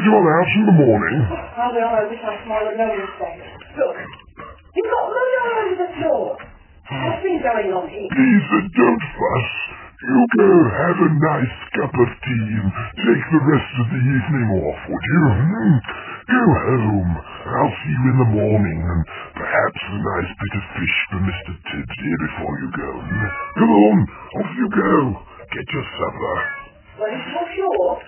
we'll sort it in the morning. How do I wish I smiled at no mistake. Look, you've got mud all over the floor. What's been going on here? Please, don't fuss. You go have a nice cup of tea and take the rest of the evening off, would you? Hmm? Go home. I'll see you in the morning and perhaps a nice bit of fish for Mr. Tibbs here before you go. Hmm? Come on, off you go. Get your supper. Well, it's not sure.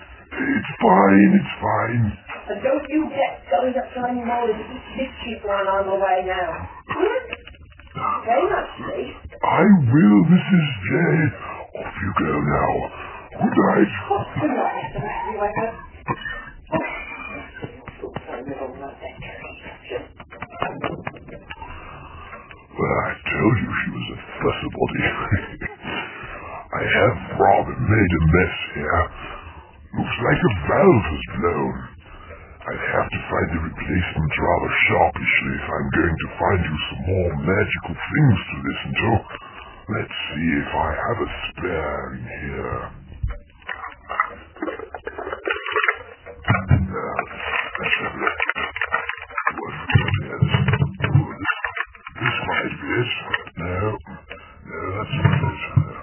Fine, it's fine. And don't you get going up to any more of this mischief while on the way now. Hmm? Very much, see? I will, Mrs. J. Off you go now. Good night. Good night, Mr. Matthew. Sorry, we're all right there. Well, I told you she was a fussabody. I have rather made a mess here. Looks like a valve has blown. I'd have to find a replacement rather sharpishly if I'm going to find you some more magical things to listen to. Let's see if I have a spare in here. Now, let's have a look. What is this? Ooh, this this might be it. No. No, that's not it.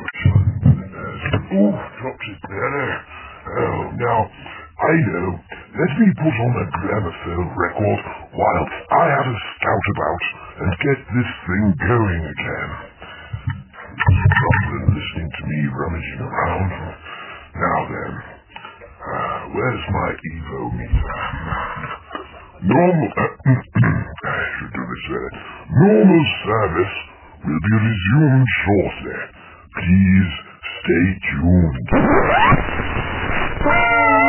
Which one? There's- Ooh, dropped it there. Oh, now, I know. Let on a gramophone record while I have a scout about and get this thing going again. Than listening to me rummaging around. Now then, uh, where's my AVO meter? Normal, I should do this better. Normal service will be resumed shortly. Please stay tuned.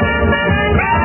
Rebel!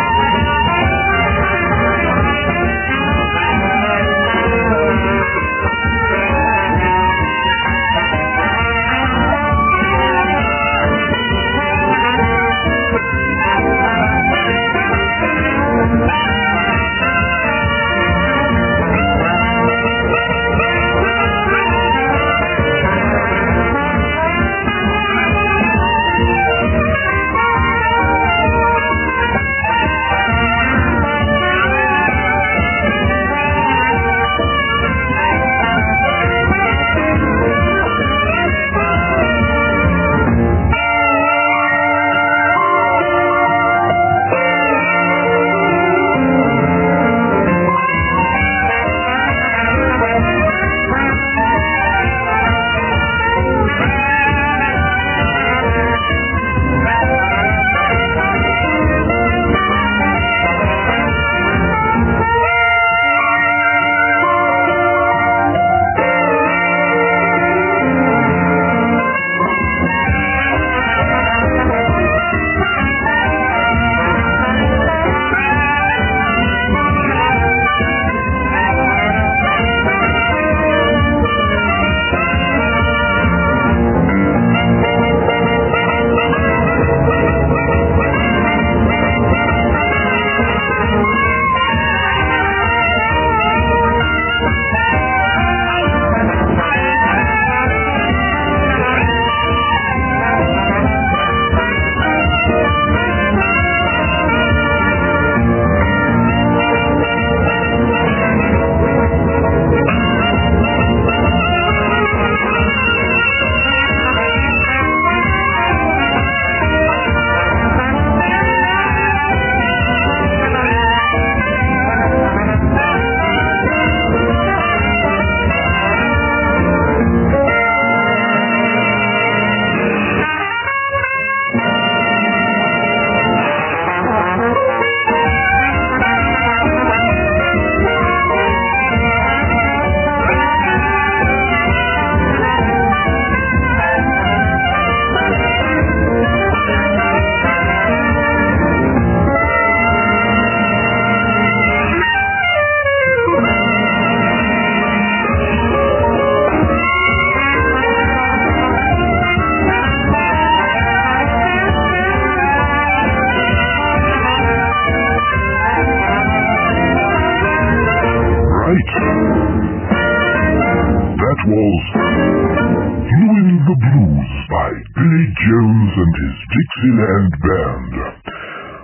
Dixieland Band.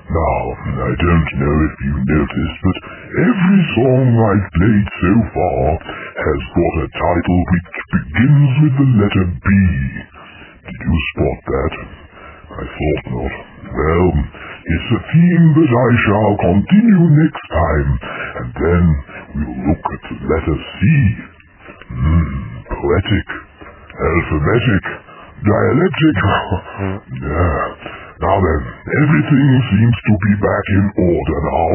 Now, I don't know if you noticed, but every song I've played so far has got a title which begins with the letter B. Did you spot that? I thought not. Well, it's a theme that I shall continue next time, and then we'll look at the letter C. Hmm, poetic, alphabetic, dialectic. yeah. Now then, everything seems to be back in order now.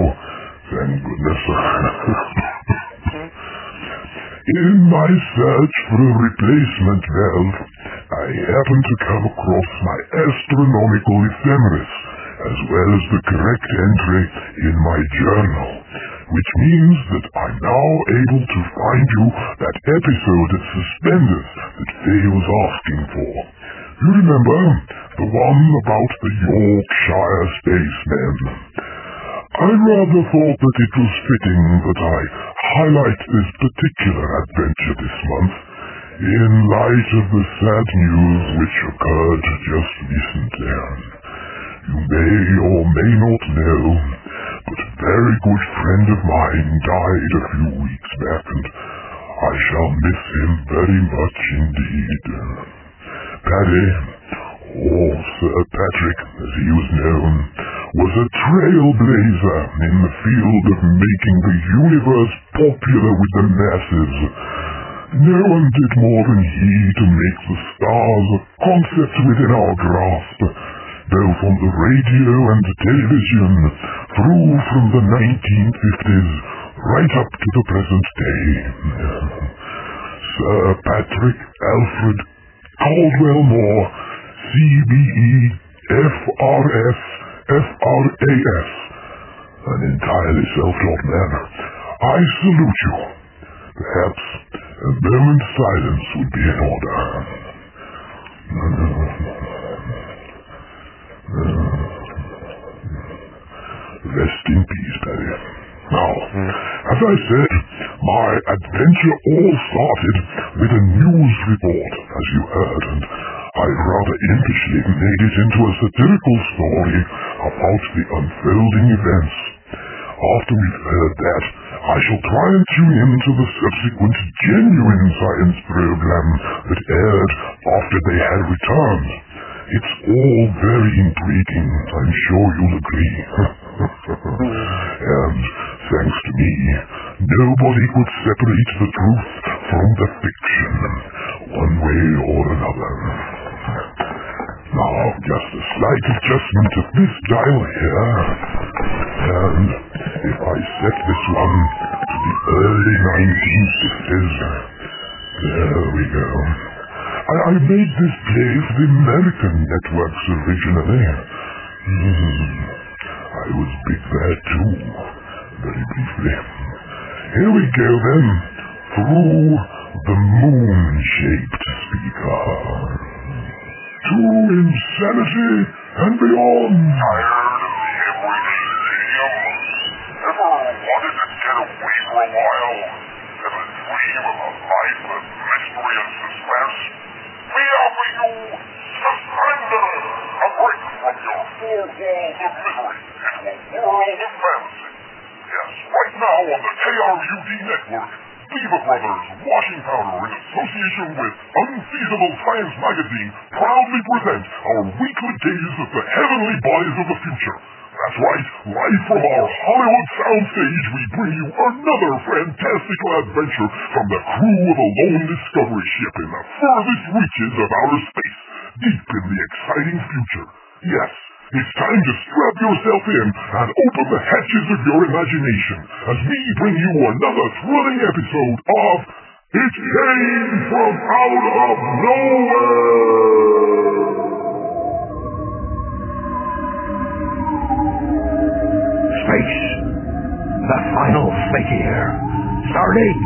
Thank goodness. in my search for a replacement valve, I happened to come across my astronomical ephemeris, as well as the correct entry in my journal, which means that I'm now able to find you that episode of Suspenders that Faye was asking for. You remember? The one about the Yorkshire spacemen. I rather thought that it was fitting that I highlight this particular adventure this month in light of the sad news which occurred just recently. You may or may not know, but a very good friend of mine died a few weeks back, and I shall miss him very much indeed. Paddy, or oh, Sir Patrick, as he was known, was a trailblazer in the field of making the universe popular with the masses. No one did more than he to make the stars a concept within our grasp, both on the radio and television, through from the 1950s right up to the present day. Sir Patrick Alfred Caldwell Moore, CBE FRS FRAS, an entirely self-taught man. I salute you. Perhaps a moment's silence would be in order. Rest in peace, Paddy. Now, as I said, my adventure all started with a news report, as you heard, and I rather impishly made it into a satirical story about the unfolding events. After we've heard that, I shall try and tune in to the subsequent genuine science program that aired after they had returned. It's all very intriguing, I'm sure you'll agree. and, thanks to me, nobody could separate the truth from the fiction, one way or another. Now, just a slight adjustment of this dial here, and if I set this one to the early 1960s, there we go. I, I made this play for the American networks originally. Hmm. I was big there too, very briefly. Here we go then, through the moon-shaped speaker. To insanity and beyond. Tired of the Emory Stadium? Ever wanted to get away for a while? Have a dream of a life of mystery and suspense? We offer you Suspender! A break from your four walls of misery into a world of fantasy. Now on the KRUD network, Beaver Brothers Washing Powder in association with Unfeasible Science Magazine proudly present our weekly gaze at the heavenly bodies of the future. That's right, live from our Hollywood soundstage, we bring you another fantastical adventure from the crew of a lone discovery ship in the furthest reaches of outer space, deep in the exciting future. Yes, it's time to strap yourself in and open the hatches of your imagination as we bring you another thrilling episode of It Came From Out of Nowhere! Space. The final figure. Stardate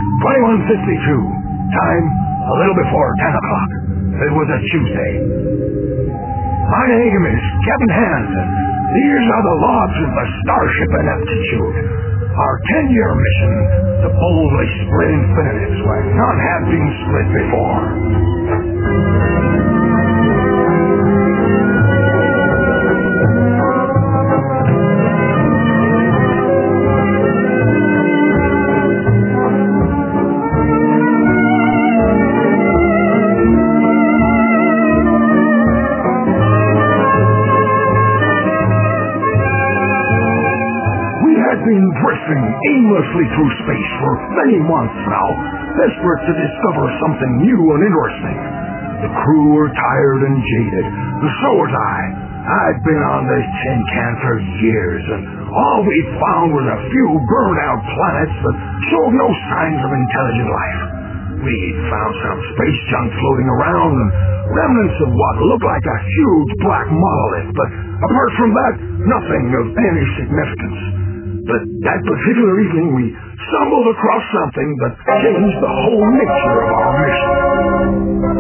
2152. Time a little before 10 o'clock. It was a Tuesday. My name is Captain Hansen. These are the logs of the Starship Ineptitude. our 10-year mission to boldly split infinitives where none have been split before. Drifting aimlessly through space for many months now, desperate to discover something new and interesting. The crew were tired and jaded, and so was I. I'd been on this tin can for years, and all we found was a few burned out planets that showed no signs of intelligent life. We'd found some space junk floating around and remnants of what looked like a huge black monolith, but apart from that, nothing of any significance. But that particular evening, we stumbled across something that changed the whole nature of our mission.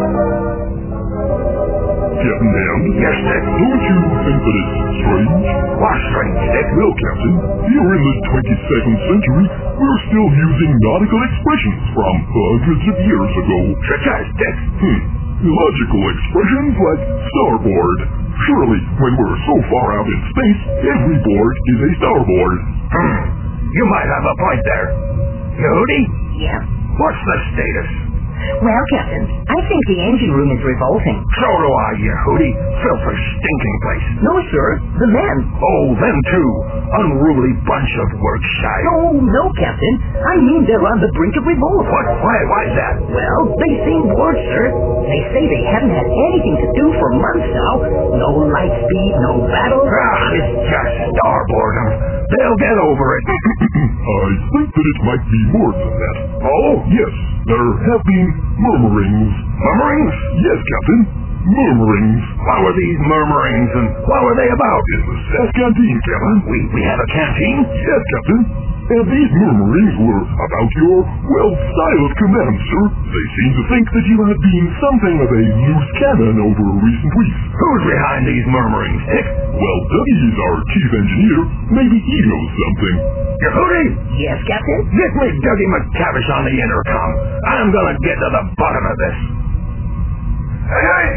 Captain Ham? Yes, Dick. Don't you think that it's strange? What's strange, Dick? Well, Captain, here in the 22nd century, we're still using nautical expressions from hundreds of years ago. Such as, Dick. Hmm. Logical expressions like starboard. Surely, when we're so far out in space, every board is a starboard. Hmm. You might have a point there. Yehudi, Yeah. what's the status? Well, Captain, I think the engine room is revolting. So do I, Yehudi. Filthy, stinking place. No, sir. The men. Oh, them too. Unruly bunch of work shy. Oh, no, Captain. I mean they're on the brink of revolt. What? Why? Why's that? Well, they seem bored, sir. They say they haven't had anything to do for months now. No light speed, no battle. Ah, it's just star boredom. They'll get over it. I think that it might be more than that. oh? Yes, there have been murmurings. Murmurings? Yes, Captain, murmurings. What were these murmurings and what were they about? The staff canteen, Captain. We, we have a canteen? Yes, Captain. And these murmurings were about your well-styled command, sir. They seem to think that you have been something of a loose cannon over recent weeks. Who's behind these murmurings, Dick? Well, Dougie is our chief engineer. Maybe he knows something. Yehudi? Yes, Captain? Get me Dougie McTavish on the intercom. I'm gonna get to the bottom of this. Hey, hey,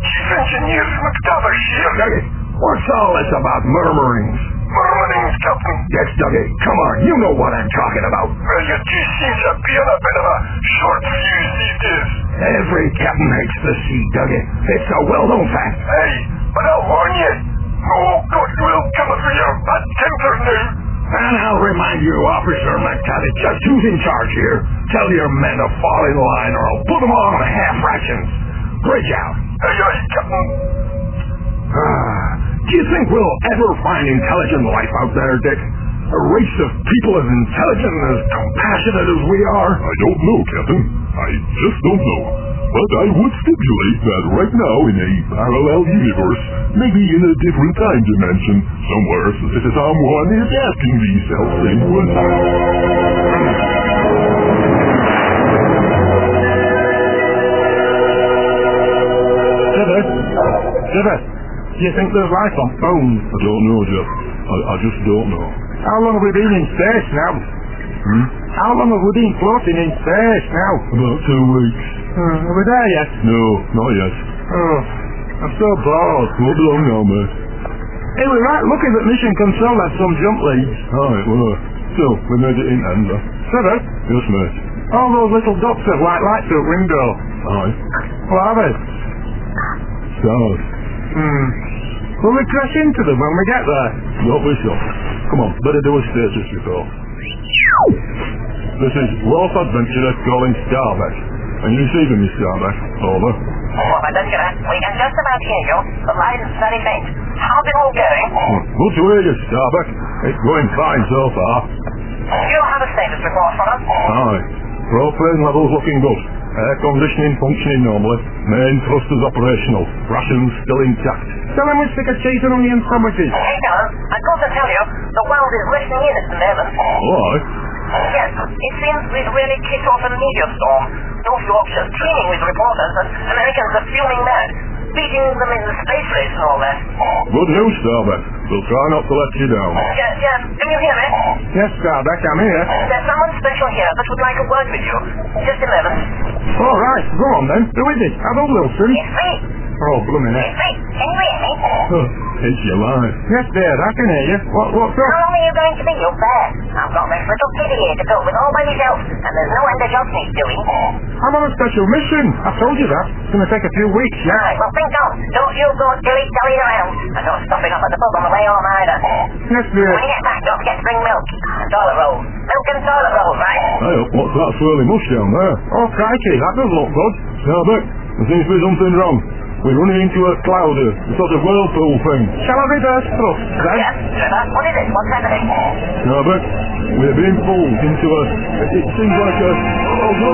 Chief Engineer McTavish here. Dougie, what's all this about murmurings? Murmurings, Captain. Yes, Dougie, come on, you know what I'm talking about. Well, you two seem to be on a bit of a short fuse these days. Every captain hates the sea, Dougie. It's a well-known fact. Hey, but I'll warn you. No good will come of your bad temper now. And I'll remind you, Officer McTavish, just who's in charge here. Tell your men to fall in line or I'll put them all on half rations. Bridge out. Aye, aye, Captain. Ah, do you think we'll ever find intelligent life out there, Dick? A race of people as intelligent and as compassionate as we are? I don't know, Captain. I just don't know. But I would stipulate that right now in a parallel universe, maybe in a different time dimension, somewhere someone is asking these self-same questions. Shiver? Shiver? Do you think there's life on phones? I don't know, Jeff. I, I just don't know. How long have we been in space now? Hmm? How long have we been floating in space now? About two weeks. Uh, are we there yet? No, not yet. Oh, I'm so bored. Won't be long now, mate. Hey, we're right lucky that Mission Control had some jump leads. Alright, well, uh, so, we made it in hand, uh. Shiver? Yes, mate. All those little dots of white lights through the window. Aye. What are they? Stars. Hmm. Will we crash into them when we get there? Not be sure. Come on, better do a status report. This is Rolf Adventurer calling Starbeck. Are you see receiving me, Starbeck? Over. Oh, Adventurer, we can just about hear you. The line is very faint. How's it all going? Good to hear you, Starbeck. It's going fine so far. Do you have a status report for us? Aye. Propane levels looking good. Air conditioning functioning normally. Main thrusters operational. Rations still intact. Tell them we stick a cheese and onion sandwiches. Hey, John, I've got to tell you, the world is listening in at the moment. Alright. Yes, it seems we've really kicked off a media storm. North Yorkshire's teeming with reporters, and Americans are fuming mad, beating them in the space race and all that. Ah, good news, Starbeck. We'll try not to let you down. Yeah, yeah, can you hear me? Yes, Starbeck, I'm here. There's someone special here that would like a word with you. Just a moment. All right, go on then. Who is it? Adolf Wilson? It's me. Oh, blooming heck. It's me. Can you hear me? It's your line. Yes, Dad, I can hear you. What, what's up? How long are you going to be up there? I've got this little kitty here to go with all by myself, and there's no end of jobs he's doing. I'm on a special mission. I told you that. It's going to take a few weeks, yeah? Right, well, think on. Don't you go dilly-dallying around, and don't stopping up at the pub on the way home either. Yes, dear. When you get back, don't forget to bring milk and toilet rolls. Milk and toilet rolls, right? Hey, what's that swirly mush down there? Oh, crikey, that doesn't look good. Starbeck, there seems to be something wrong. We're running into a cloud, a sort of whirlpool thing. Shall I reverse thrust, then? Yes, Trevor, what is it? What's happening? Starbeck, we're being pulled into a... It seems like a... Oh, no!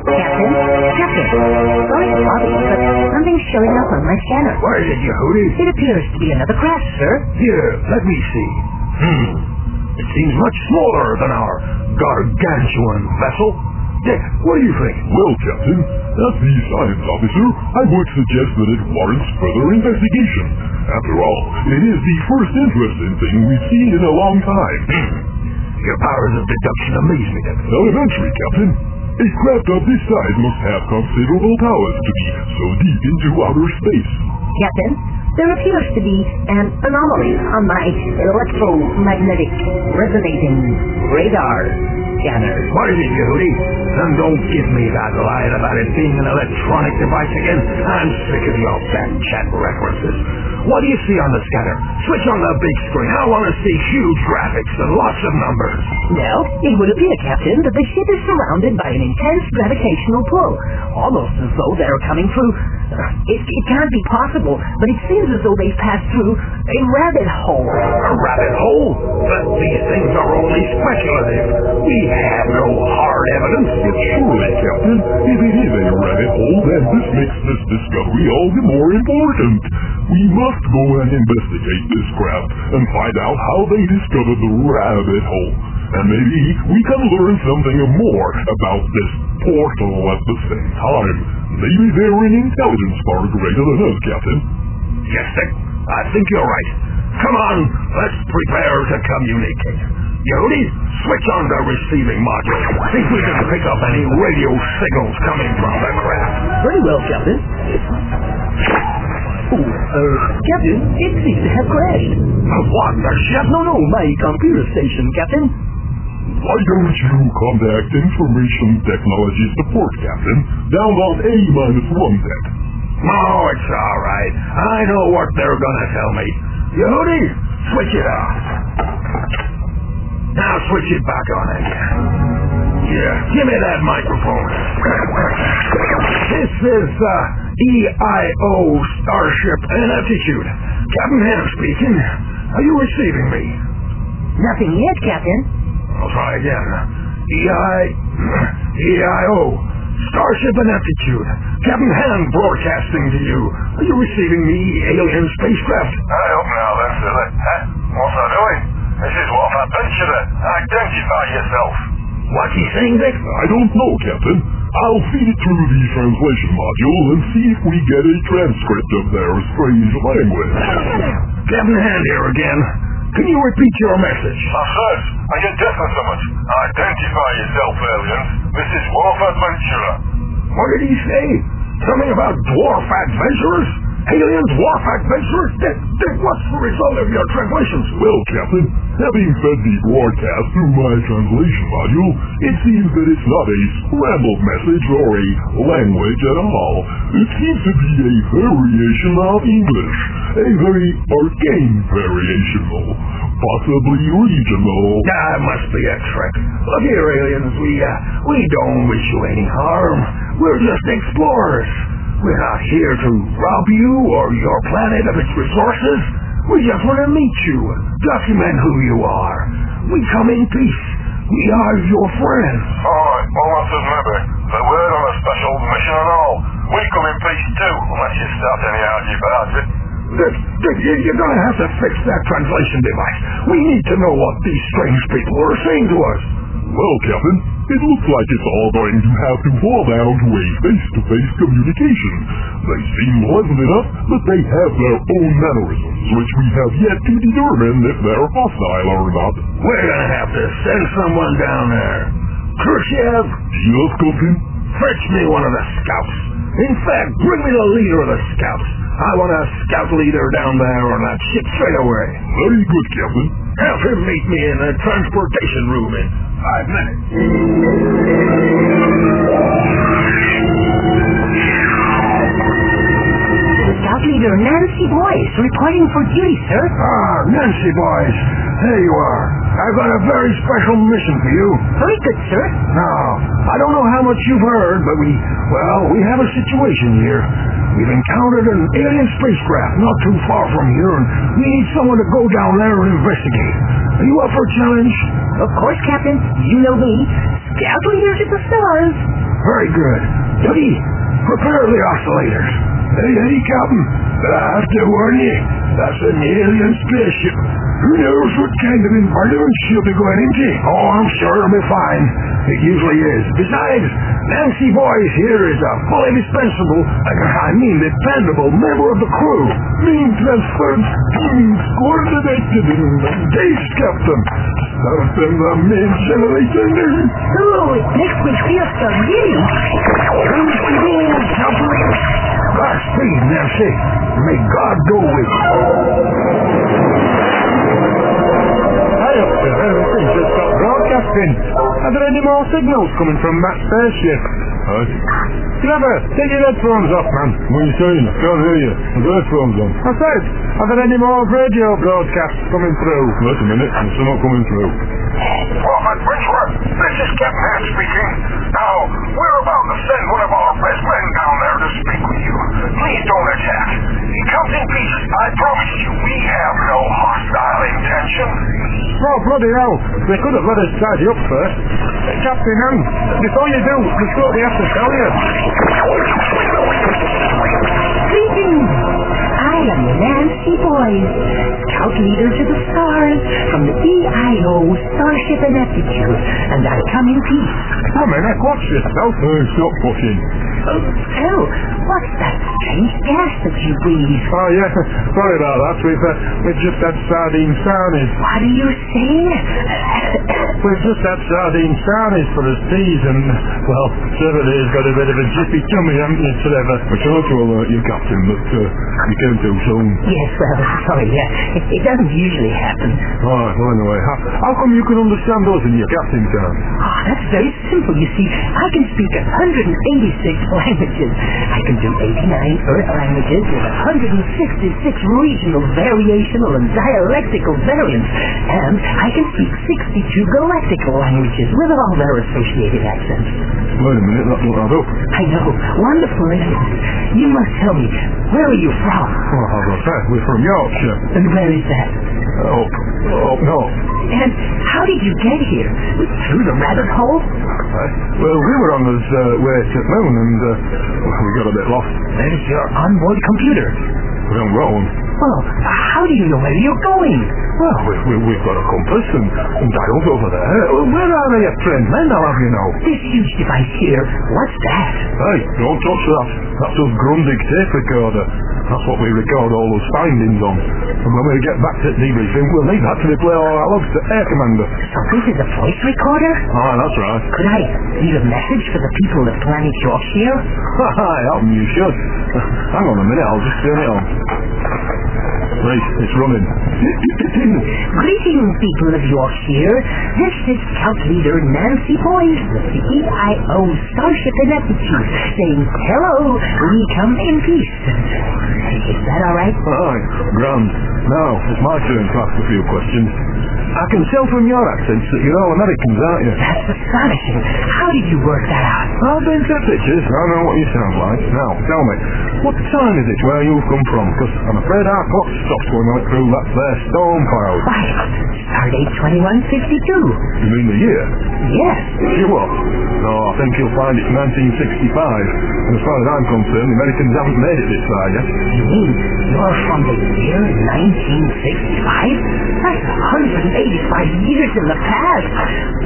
Captain? Captain? Sorry to bother you, but something's showing up on my scanner. What is it, Yehudi? It appears to be another craft, sir. Here, let me see. Hmm. It seems much smaller than our gargantuan vessel. Dick, what do you think? Well, Captain, as the science officer, I would suggest that it warrants further investigation. After all, it is the first interesting thing we've seen in a long time. Your powers of deduction amaze me, Dick. Elementary, Captain. A craft of this size must have considerable powers to be so deep into outer space. Captain, there appears to be an anomaly on my electromagnetic resonating radar scanner. What is it, Yehudi? And don't give me that lie about it being an electronic device again. I'm sick of your back chat references. What do you see on the scanner? Switch on the big screen. I want to see huge graphics and lots of numbers. Well, it would appear, Captain, that the ship is surrounded by an intense gravitational pull, almost as though they're coming through. Uh, it, it can't be possible, but it seems as though they've passed through a rabbit hole. A rabbit hole? But these things are only speculative. We have no hard evidence. But surely, Captain, if it is a rabbit hole, then this makes this discovery all the more important. We must go and investigate this craft and find out how they discovered the rabbit hole. And maybe we can learn something more about this portal at the same time. Maybe they're an intelligence far greater than us, Captain. Yes, Dick. I think you're right. Come on, let's prepare to communicate. Yehudi, switch on the receiving module. See if we can pick up any radio signals coming from the craft. Very well, Captain. Oh, uh, Captain, it seems to have crashed. Uh, What, the ship? No, no, my computer station, Captain. Why don't you contact Information Technology Support, Captain, down on A-1 deck? Oh, it's all right. I know what they're gonna tell me. Yehudi, switch it off. Now switch it back on again. Yeah, give me that microphone. this is uh, EIO Starship Ineptitude. Captain Ham speaking. Are you receiving me? Nothing yet, Captain. I'll try again. EI... EIO. Starship Ineptitude. Captain Hand broadcasting to you. Are you receiving me, alien spacecraft? I hope not, then, silly. Huh? What's that doing? This is what adventurer. Identify yourself. What's he saying, Dick? I don't know, Captain. I'll feed it through the translation module and see if we get a transcript of their strange language. Captain Hand here again. Can you repeat your message? I says, are you deaf or something? Identify yourself, aliens. This is Wolf Adventurer. What did he say? Something about dwarf adventurers? Aliens, dwarf adventurers? Dick, Dick, what's the result of your translations? Well, Captain, having fed the broadcast through my translation module, it seems that it's not a scrambled message or a language at all. It seems to be a variation of English, a very arcane variation, possibly regional. That must be a trick. Look here, aliens, we, uh, we don't wish you any harm. We're just explorers. We're not here to rob you or your planet of its resources. We just want to meet you, document who you are. We come in peace. We are your friends. Alright, well that's us maybe. But we're on a special mission and all. We come in peace too, unless you start any argy-bargy. Dick, Dick, you- you're gonna have to fix that translation device. We need to know what these strange people are saying to us. Well, Captain, It looks like it's all going to have to fall down to a face-to-face communication. They seem pleasant enough, but they have their own mannerisms, which we have yet to determine if they're hostile or not. We're gonna have to send someone down there. Khrushchev, Yes, Captain? fetch me one of the scouts. In fact, bring me the leader of the scouts. I want a scout leader down there on that ship straight away. Very good, Captain. Have him meet me in the transportation room in five minutes. Scout leader Nancy Boyce reporting for duty, sir. Ah, Nancy boys, there you are. I've got a very special mission for you. Very good, sir. Now, I don't know how much you've heard, but we, well, we have a situation here. We've encountered an alien spacecraft not too far from here, and we need someone to go down there and investigate. Are you up for a challenge? Of course, Captain. You know me. Scout leader to the stars. Very good. Dougie, prepare the oscillators. Hey, hey, Captain. But I have to warn you, that's an alien spaceship. Who knows what kind of environment she'll be going into? Oh, I'm sure it'll be fine. It usually is. Besides, Nancy Boyce here is a fully dispensable, I mean dependable member of the crew. Mean transferred, means coordinated in the engaged, Captain. Something the main generator. Oh, it makes me feel so giddy. Godspeed, Nancy. May God go with you. Broadcasting. Are there any more signals coming from that spaceship? Huh? Trevor, take your headphones off, man. What are you saying? I can't hear you. The headphones on. I said, are there any more radio broadcasts coming through? Wait a minute. There's some not coming through. Prophet Wentworth, this is Captain Hatch speaking. Now, we're about to send one of our best men down there to speak with you. Please don't attack. He comes in peace. I promise you, we have no hostile intention. Oh, bloody hell. They could have let us tidy up first. Captain Ham, before you do, there's what we have to tell you. Greetings. I am Nancy Boyce, scout leader to the stars from the EIO Starship Ineptitude, and I come in peace. Come in, watch yourself. Hey, stop pushing. Oh, Phil, what's that strange gas that you breathe? Oh, yeah. Sorry about that. We've, uh, we've just had sardine sarnies. What are you saying? We've just had sardine sarnies for his teas and, well, Trevor's got a bit of a jiffy tummy, haven't you, Trevor? I tried to alert you, Captain, but uh, you came too soon. yes, well, sorry, yeah. It, it doesn't usually happen. Right, well, anyway, how, how come you can understand us in your captain term? Oh, that's very simple. You see, I can speak 186 languages. I can do 89 Earth languages with 166 regional, variational, and dialectical variants. And I can speak 62 galactical languages with all their associated accents. Wait a minute, that add up. I know. Wonderful, isn't it? You must tell me, where are you from? Well, as I said, we're from Yorkshire. And where is that? Oh, oh, no. And how did you get here? Through the rabbit hole? Right. Well, we were on this uh, way to the moon and uh, we got a bit lost. There's your onboard computer. We don't one. Well, how do you know where you're going? Well, we, we, we've got a compass and, and dials over there. Where are they, trained men, I'll have you know? This huge device here, what's that? Hey, don't touch that. That's a Grundig tape recorder. That's what we record all those findings on. And when we get back to debriefing, we'll need that to replay all our logs to Air Commander. So this is a voice recorder? Ah, that's right. Could I leave a message for the people of planet Yorkshire? Hi, Alton, you should. Hang on a minute, I'll just turn it on. Right, it's running. Greetings, people of Yorkshire. This is Scout Leader Nancy Boyce the EIO Starship Ineptitude saying, Hello, we come in peace. Is that all right? Hi, grand. Now, it's my turn to ask a few questions. I can tell from your accents that you're all Americans, aren't you? That's astonishing. How did you work that out? I've been to pictures. I know what you sound like. Now, tell me, what time is it where you've come from? Because I'm afraid our clock stopped when we went through that there storm cloud. Why, Stardate 2152. You mean the year? Yes. You what? No, I think you'll find it's 1965. And as far as I'm concerned, the Americans haven't made it this far yet. You mean you're from the year 1965? That's 185 years in the past.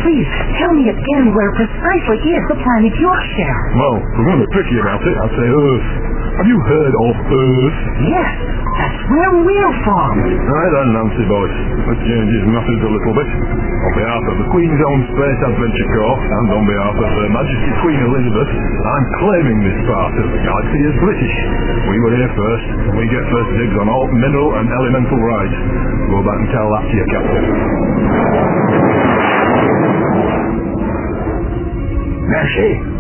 Please, tell me again where precisely is the planet Yorkshire? Well, we're going to be tricky about it, I'd say Earth. Have you heard of Earth? Yes, that's where we're from. Right then, Nancy Boyce. Let's change his matters a little bit. On behalf of the Queen's Own Space Adventure Corps, and on behalf of Her Majesty Queen Elizabeth, I'm claiming this part of the galaxy as British. We were here first, and we get first dibs on all mineral and elemental rights. Go back and tell that to your captain.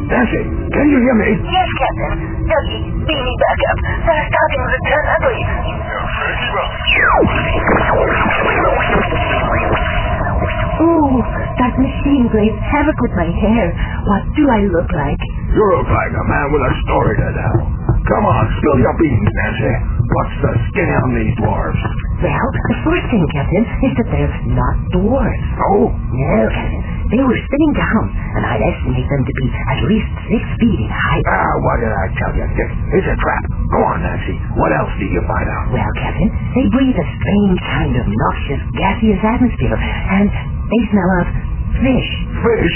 Nancy, Nancy, can you hear me? Yes, Captain. Dougie, beam me back up. They're starting to return ugly. Oh, that machine plays havoc with my hair. What do I look like? You look like a man with a story to tell. Come on, spill your beans, Nancy. What's the skin on these dwarves? Well, the first thing, Captain, is that they're not dwarves. Oh? No, Captain. They were sitting down, and I'd estimate them to be at least six feet in height. Ah, what did I tell you? This is a trap. Go on, Nancy. What else did you find out? Well, Captain, they breathe a strange kind of noxious, gaseous atmosphere, and they smell of fish. Fish?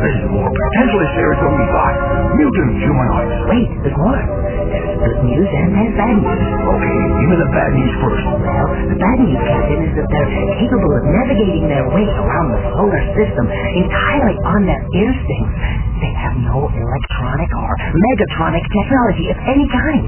This is more potentially serious than we thought. Mutant humanoids. Wait, there's more. There's good news and there's bad news. Okay, give me the bad news first. Well, the bad news, Captain, is that they're capable of navigating their way around the solar system entirely on their instincts. They have no electronic or megatronic technology of any kind.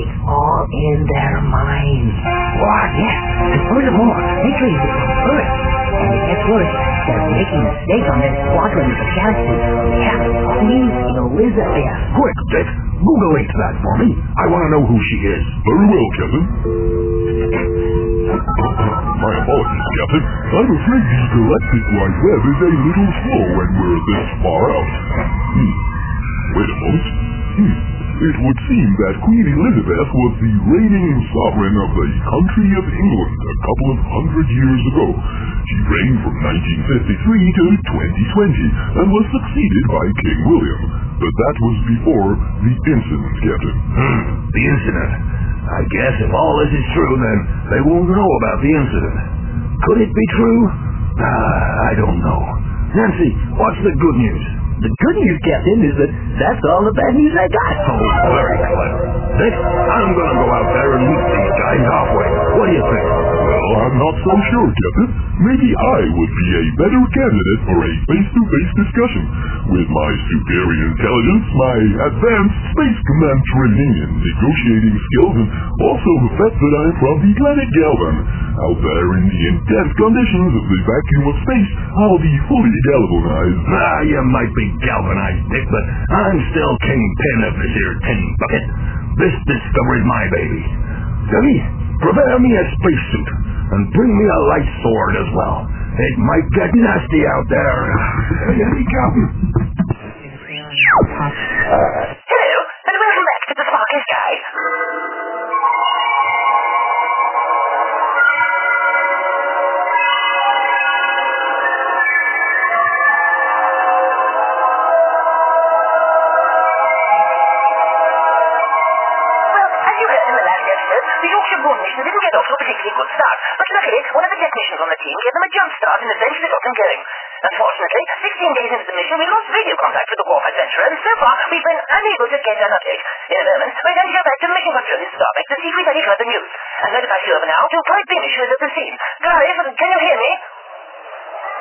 It's all in their minds. What? Yes, and furthermore, they it from Earth. And it gets worse. They're making mistakes on this squadron of the galaxy. Yeah, Queen Elizabeth. Quick, Dick. Google it that for me. I want to know who she is. Very well, Captain. My apologies, Captain. I'm afraid the galactic wide web is a little slow when we're this far out. Hmm. Wait a moment. Hmm. It would seem that Queen Elizabeth was the reigning sovereign of the country of England a couple of hundred years ago. She reigned from 1953 to 2020 and was succeeded by King William. But that was before the incident, Captain. Hmm, the incident. I guess if all this is true, then they won't know about the incident. Could it be true? Ah, I don't know. Nancy, what's the good news? The good news, Captain, is that that's all the bad news I got. Oh, very clever. Dick, I'm gonna go out there and meet these guys halfway. What do you think? Well, I'm not so sure, Captain. Maybe I would be a better candidate for a face-to-face discussion. With my superior intelligence, my advanced space command training and negotiating skills, and also the fact that I'm from the planet Galvan. Out there in the intense conditions of the vacuum of space, I'll be fully galvanized. Ah, you might be galvanized, Dick, but I'm still kingpin of this here tin bucket. This discovery's my baby. Debbie, prepare me a spacesuit and bring me a light sword as well. It might get nasty out there. Here we come. One of the technicians on the team gave them a jump start and eventually got them going. Unfortunately, 16 days into the mission, we lost radio contact with the Wharf Adventurer, and so far, we've been unable to get an update. In a moment, we're going to go back to mission control in Starbeck to see if we've any further news. To pass you over now to Clyde Beamish, who is at the scene. Clive, can you hear me?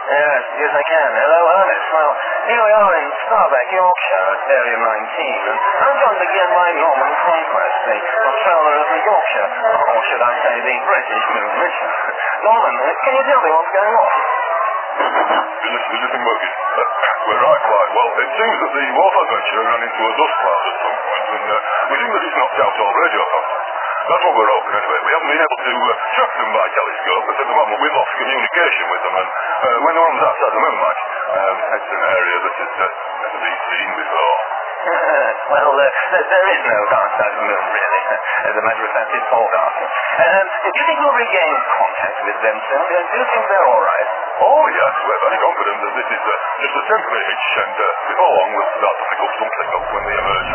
Yes, yes I can. Hello, Ernest. Well, here we are in Starbeck, Yorkshire, at Area 19, and I'm going to again my Norman Conquest, the controller of the Yorkshire, or should I say the British Mission. Norman, can you tell me what's going on? Thing working? Uh, we're right, right. Well, it seems that the Wharf Adventure ran into a dust cloud at some point, and uh, we think that it's knocked out all radio contact. That's what we're hoping anyway. We haven't been able to uh, track them by telescope, but at the moment we've lost communication with them, and uh, when the one's outside the moon, like, um, it's an area that has uh, never been seen before. well, uh, there- there is no dark side of the moon, really. As a matter of fact, it's all dark. Um, do you think we'll regain contact with them soon? Uh, do you think they're all right? Oh, yes, we're very confident that this is uh, just a temporary hitch, and uh, before long we'll start to pick up something up when they emerge.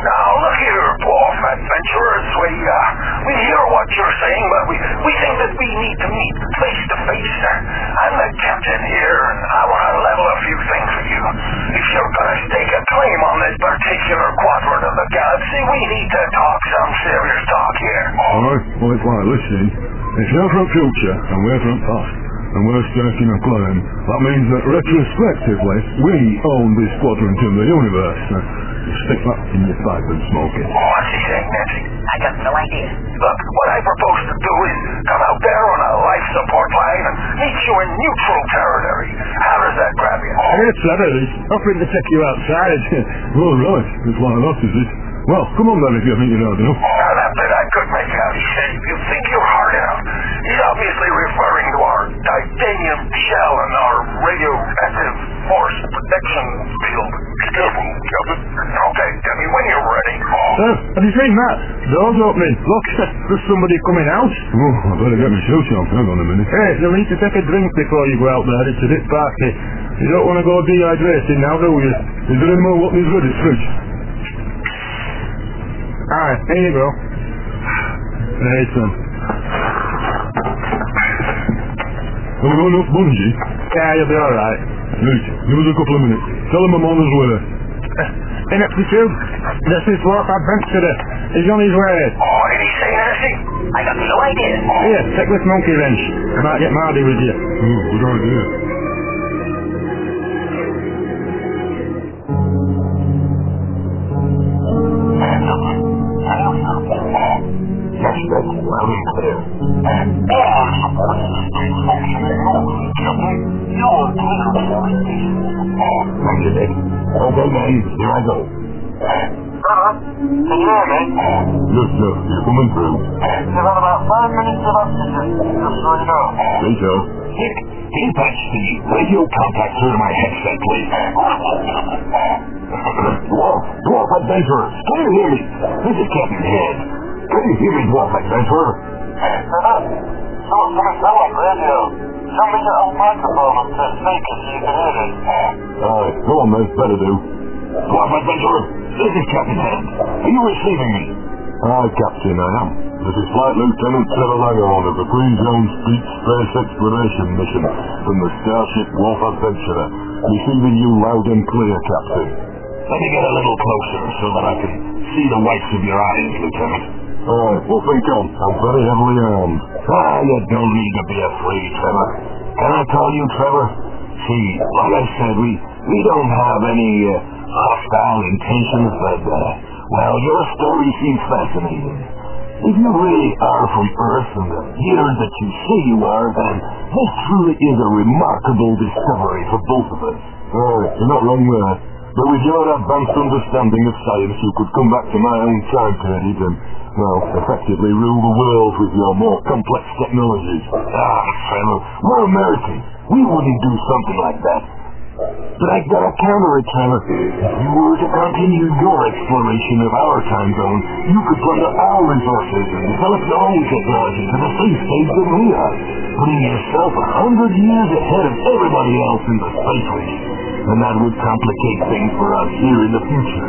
Now look here, Adventure. adventurers. We, uh, we hear what you're saying, but we, we think that we need to meet face to face. I'm the captain here, and I want to level a few things with you. If you're going to stake a claim on this particular quadrant of the galaxy, we need to talk some serious talk here. Alright, well it's like listening. If you're from future and we're from past, and we're staking a claim, that means that retrospectively, we own this quadrant in the universe. Stick that in your pipe and smoke it. Oh, What's he saying, Nancy? I got no idea. Look, what I propose to do is come out there on a life support line and meet you in neutral territory. How does that grab you? Hey, Trevor, he's offering to take you outside. Oh, All right, it's one of us, is it? Well, come on then if you think you know enough. Now, that bit I could make out. He said, you think you're hard enough. He's obviously referring to our titanium shell and our radioactive force protection field. Be Captain. Okay, tell me when you're ready. Sir, have you seen that? Door's opening. Look, there's somebody coming out. Oh, I better get my shoes on. Hang on a minute. Hey, you'll need to take a drink before you go out there. It's a bit party. You don't want to go dehydrated now, do you? Is there any more what is good? It's fridge. Alright, here you go. Hey, son. Have we got enough bungee? Yeah, you'll be alright. Right, give us a couple of minutes. Tell him I'm on his way. Uh, Ineptitude, this is Dwarf Adventurer. He's on his way. Oh, what did he say, Nancy? I got no idea. Here, take this monkey wrench. I might get Mardy with you. Oh, good idea. Hey, sir. Dick, can you patch the radio contact through to my headset, please? Dwarf, Dwarf Adventurer, can you hear me? This is Captain Head. Can you hear me, Dwarf Adventurer? So it's going to sound like radio. Show me your old microphone and to speak it so you can hear it. Alright, go on, mate. Better do. Dwarf Adventurer, this is Captain Head. Are you receiving me? Aye, Captain, I am. This is Flight Lieutenant Trevor Langhorn of the Green Zone Deep Space Exploration Mission from the Starship Wolf Adventurer. Receiving you loud and clear, Captain. Let me get a little closer so that I can see the whites of your eyes, Lieutenant. Aye, well, think on. I'm very heavily armed. Ah, you don't need to be afraid, Trevor. Can I call you Trevor? See, like I said, we we don't have any uh, hostile intentions, but uh, well, your story seems fascinating. If you really are from Earth and the years that you say you are, then this truly is a remarkable discovery for both of us. Aye, you're not wrong there. But with your advanced understanding of science, you could come back to my own time period and, well, effectively rule the world with your more complex technologies. Ah, Trevor, we're Americans. We wouldn't do something like that. But I've got a counter it, If you were to continue your exploration of our time zone, you could plunder our resources and develop your own technology to the same stage that we are, putting yourself a hundred years ahead of everybody else in the space race. And that would complicate things for us here in the future.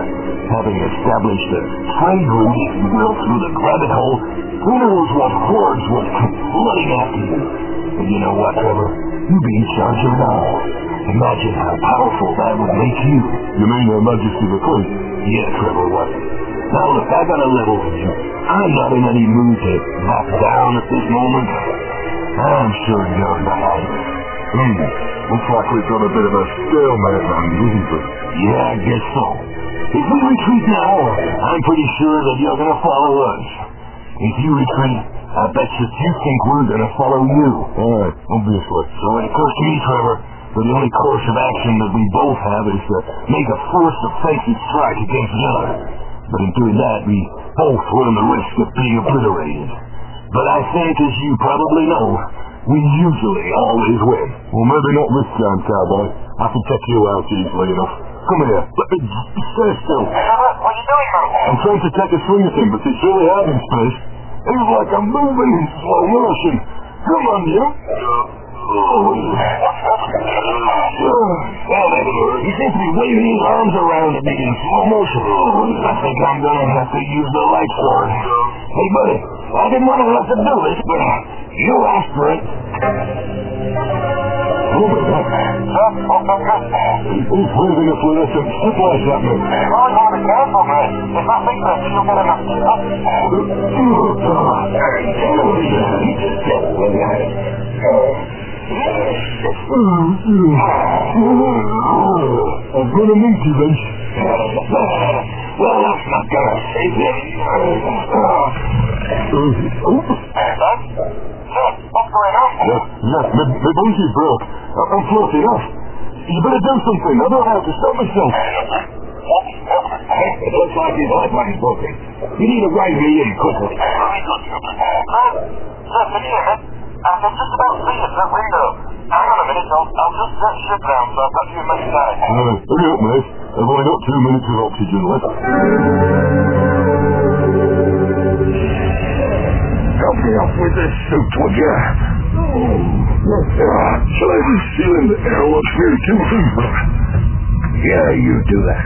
Having established a trade route, if you will, through the rabbit hole, who knows what hordes would come flooding after you. And you know what, Trevor? You'd be in charge of it all. Imagine how powerful that would make you. You mean Her Majesty the Queen? Yeah, Trevor, what? Now look, I got a level with you. I'm not in any mood to back down at this moment. I'm sure you're not either. Looks like we've got a bit of a stalemate doesn't it? Yeah, I guess so. If we retreat now, I'm pretty sure that you're gonna follow us. If you retreat, I bet you you think we're gonna follow you. Aye, obviously. So it occurs to me, Trevor, that the only course of action that we both have is to make a first offensive strike against the other. But in doing that, we both run the risk of being obliterated. But I think, as you probably know, we usually always win. Well, maybe not this time, cowboy. I can take you out easily enough. Come here. Let me stay still. What are you doing, man? I'm trying to take a swing at him, but it's really hard in space. It's like I'm moving in slow motion. Come on, you. What's happening? Well, then, seems to be waving his arms around at me in slow motion. I think I'm gonna have to use the light sword. Hey, buddy, I didn't want to have to do this, but you asked for it. God. He's waving a fluorescent spotlight at me. Oh, you want to careful, man. If I think that, you'll get enough. I'm gonna meet you, Vince. Well, that's not gonna save me. Yes, yes, my, my bunkie's broke. I- I'm floating off. You better do something. I don't have to stop myself. It looks like his lifeline broken. You need to ride me in quickly. Very good, Captain. Uh, sir, can you hear me? I can just about it that window. Hang on a minute, I'll, I'll just set ship down so I've got you in my sight. Uh, hurry up, mate. I've only got two minutes of oxygen left. Help me up with this suit, would you? Uh, shall I be sealing the airlock here, Timothy? Yeah, you do that.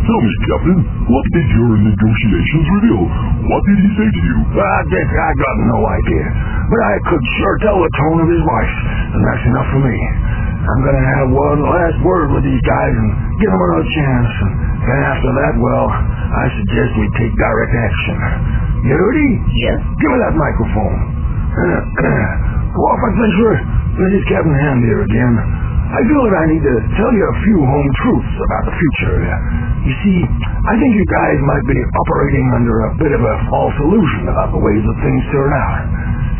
Tell me, Captain, what did your negotiations reveal? What did he say to you? Uh, Dick, I got no idea. But I could sure tell the tone of his voice, and that's enough for me. I'm gonna have one last word with these guys and give them another chance. And then after that, well, I suggest we take direct action. You ready? Yes? Give me that microphone. Dwarf Adventurer, this is Captain Hand here again. I feel that I need to tell you a few home truths about the future. You see, I think you guys might be operating under a bit of a false illusion about the ways that things turn out.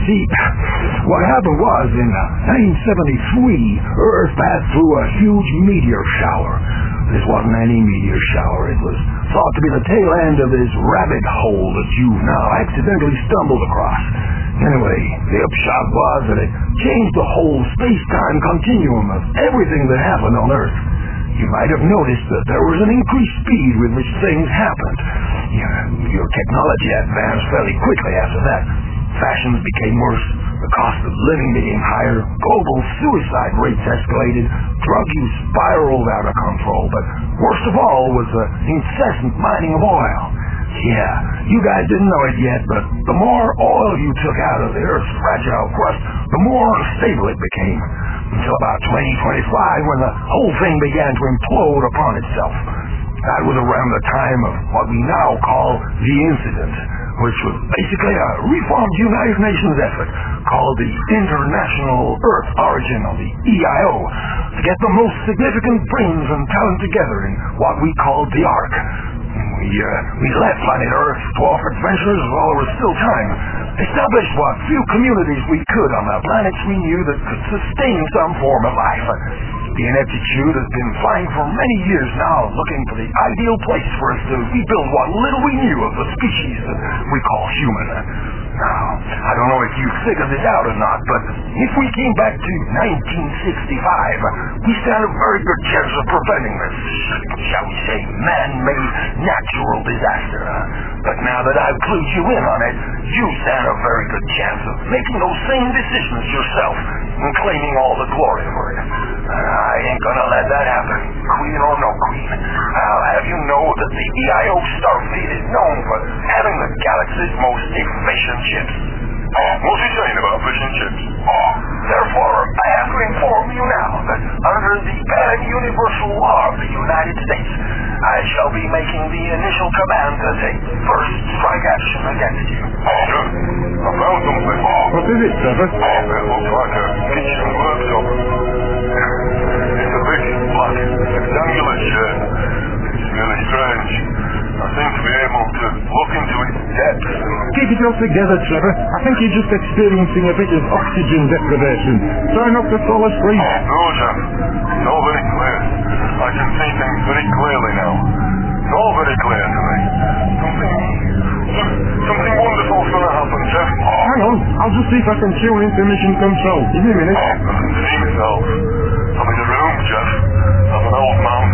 See, what happened was in 1973, Earth passed through a huge meteor shower. This wasn't any meteor shower. It was thought to be the tail end of this rabbit hole that you've now accidentally stumbled across. Anyway, the upshot was that it changed the whole space-time continuum of everything that happened on Earth. You might have noticed that there was an increased speed with which things happened. Your, your technology advanced fairly quickly after that. Fashions became worse, cost of living became higher, global suicide rates escalated, drug use spiraled out of control, but worst of all was the incessant mining of oil. Yeah, you guys didn't know it yet, but the more oil you took out of the Earth's fragile crust, the more unstable it became. Until about 2025 when the whole thing began to implode upon itself. That was around the time of what we now call the incident, which was basically a reformed United Nations effort called the International Earth Origin, or the EIO, to get the most significant brains and talent together in what we called the Ark. We, uh, we left planet Earth, dwarf adventures while there was still time, established what few communities we could on the planets we knew that could sustain some form of life. The ineptitude has been flying for many years now, looking for the ideal place for us to rebuild what little we knew of the species that we call human. Now, I don't know if you figured this out or not, but if we came back to 1965, we stand a very good chance of preventing this, shall we say, man-made natural disaster. But now that I've clued you in on it, you stand a very good chance of making those same decisions yourself and claiming all the glory for it. Uh, I ain't gonna let that happen, queen or no queen. I'll have you know that the EIO Starfleet is known for having the galaxy's most efficient ships. What's he saying about fish and chips? Oh, therefore, I have to inform you now that under the pan-universal law of the United States, I shall be making the initial command to take first strike action against you. Sure. I found something. What is it, Trevor? It looks like a kitchen workshop. It's a big, black, rectangular shed. It's really strange. I seem to be able to look into its depths Keep it all together, Trevor. I think you're just experiencing a bit of oxygen deprivation. Try not to fall asleep. Oh, no, Jeff. It's all very clear. I can see things very clearly now. It's all very clear to me. Something... Something wonderful's gonna happen, Jeff. Hang on, I'll just see if I can tune into mission control. Give me a minute. I can see myself old man.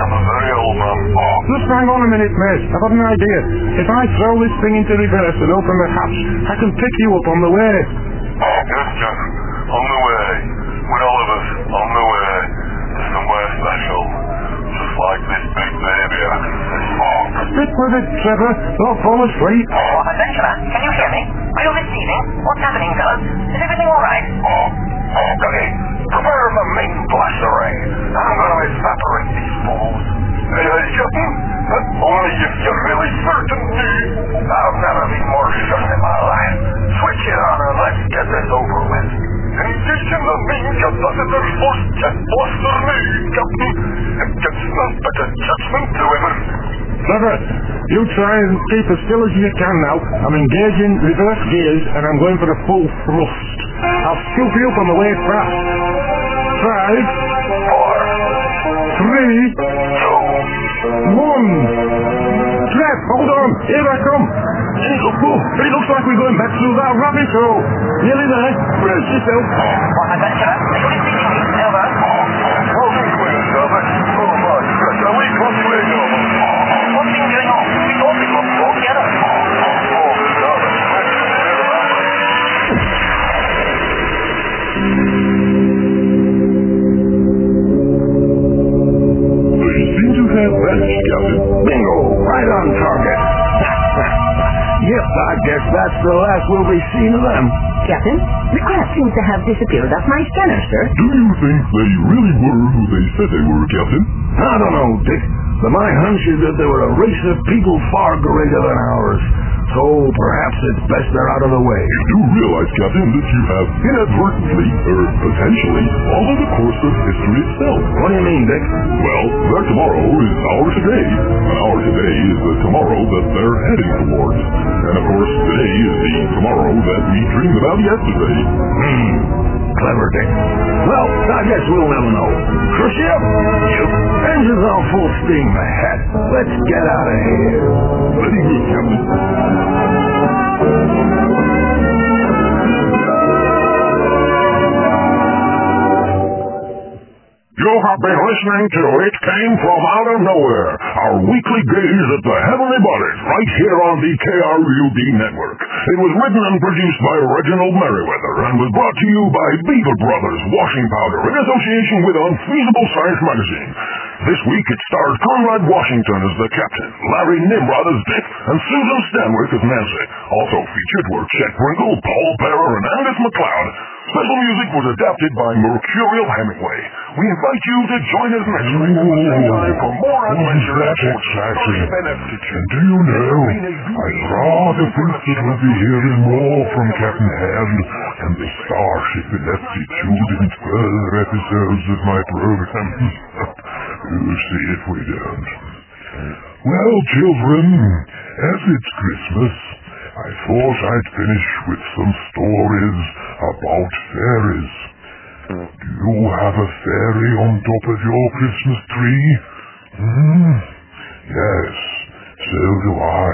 I'm a very old man, Bob. Just hang on a minute, mate. I've got an idea. If I throw this thing into reverse and open the hatch, I can pick you up on the way. Oh, yes, Jack. On the way. With all of us, on the way. To somewhere special. Just like this big baby I can see. Oh. Stick with it, Trevor. Don't fall asleep. Oh, adventurer, can you hear me? Are you receiving? What's happening, fellas? Is everything all right? Oh, oh, Gunny. Cover the main blaster I'm gonna evaporate these fools. Hey, hey, Captain, but only if you're really certain me. I've never be more certain in my life. Switch it on and let's get this over with. Engaging the main capacitors for jet blaster main, Captain. It gets none but a judgment delivered. Trevor, you try and keep as still as you can now. I'm engaging reverse gears and I'm going for a full thrust. I'll scoop you from the waist back. Five, Four, three, two, one. Trev, hold on. Here I come. Oh, it looks like we're going back through that rabbit hole. Nearly there. Brace yourself. What, you receiving me? Over. Oh, Robert. Oh, my gosh, are we crossway to have Captain. Bingo. Right on target. yep, I guess that's the last we'll be seeing of them. Captain, the craft seems to have disappeared off my scanner, sir. Do you think they really were who they said they were, Captain? I don't know, Dick. But my hunch is that they were a race of people far greater than ours. So perhaps it's best they're out of the way. You do realize, Captain, that you have inadvertently, or potentially, followed the course of history itself. What do you mean, Dick? Well, their tomorrow is our today, and our today is the tomorrow that they're heading towards. And of course, today is the tomorrow that we dreamed about yesterday. Hmm. Clever, Dick. Well, I guess we'll never know. Khrushchev? Yep. Engines on full steam ahead. Let's get out of here. You have been listening to It Came From Out of Nowhere, our weekly gaze at the heavenly bodies right here on the KRUB network. It was written and produced by Reginald Merriweather and was brought to you by Beaver Brothers Washing Powder in association with Unfeasible Science Magazine. This week it stars Conrad Washington as the captain, Larry Nimrod as Dick, and Susan Stanwyck as Nancy. Also featured were Chet Brinkle, Paul Bearer, and Angus McLeod. Special music was adapted by Mercurial Hemingway. We invite you to join us next week at the same time for more adventure exciting. Benefit And do you know, I rather think that we'll be hearing more from Captain Hand and the Starship Ineptitude in further episodes of my program. we'll see if we don't. Well, children, as it's Christmas, I thought I'd finish with some stories about fairies. Do you have a fairy on top of your Christmas tree? Hmm. Yes, so do I.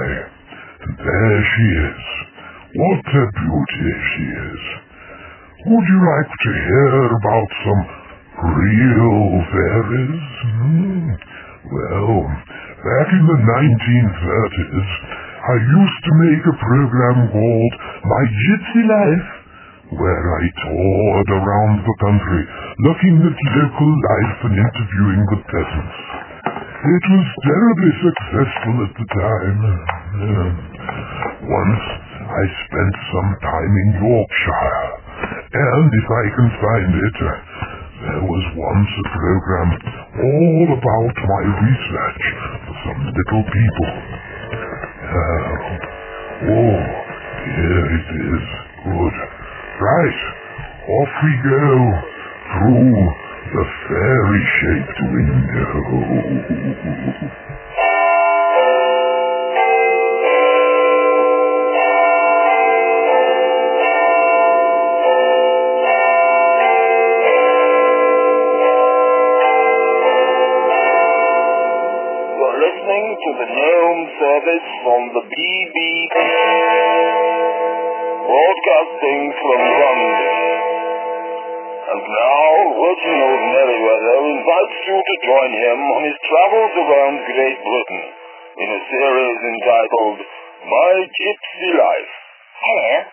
And there she is. What a beauty she is. Would you like to hear about some real fairies? Hmm. Well, back in the 1930s, I used to make a program called My Gypsy Life, where I toured around the country, looking at local life and interviewing the peasants. It was terribly successful at the time. Yeah. Once I spent some time in Yorkshire, and if I can find it, uh, there was once a program all about my research for some little people. Uh, oh, here it is. Good. Right, off we go through the fairy-shaped window. listening to the Gnome service from the BBC, broadcasting from London. And now, Reginald Merriweather invites you to join him on his travels around Great Britain in a series entitled My Gypsy Life. Here.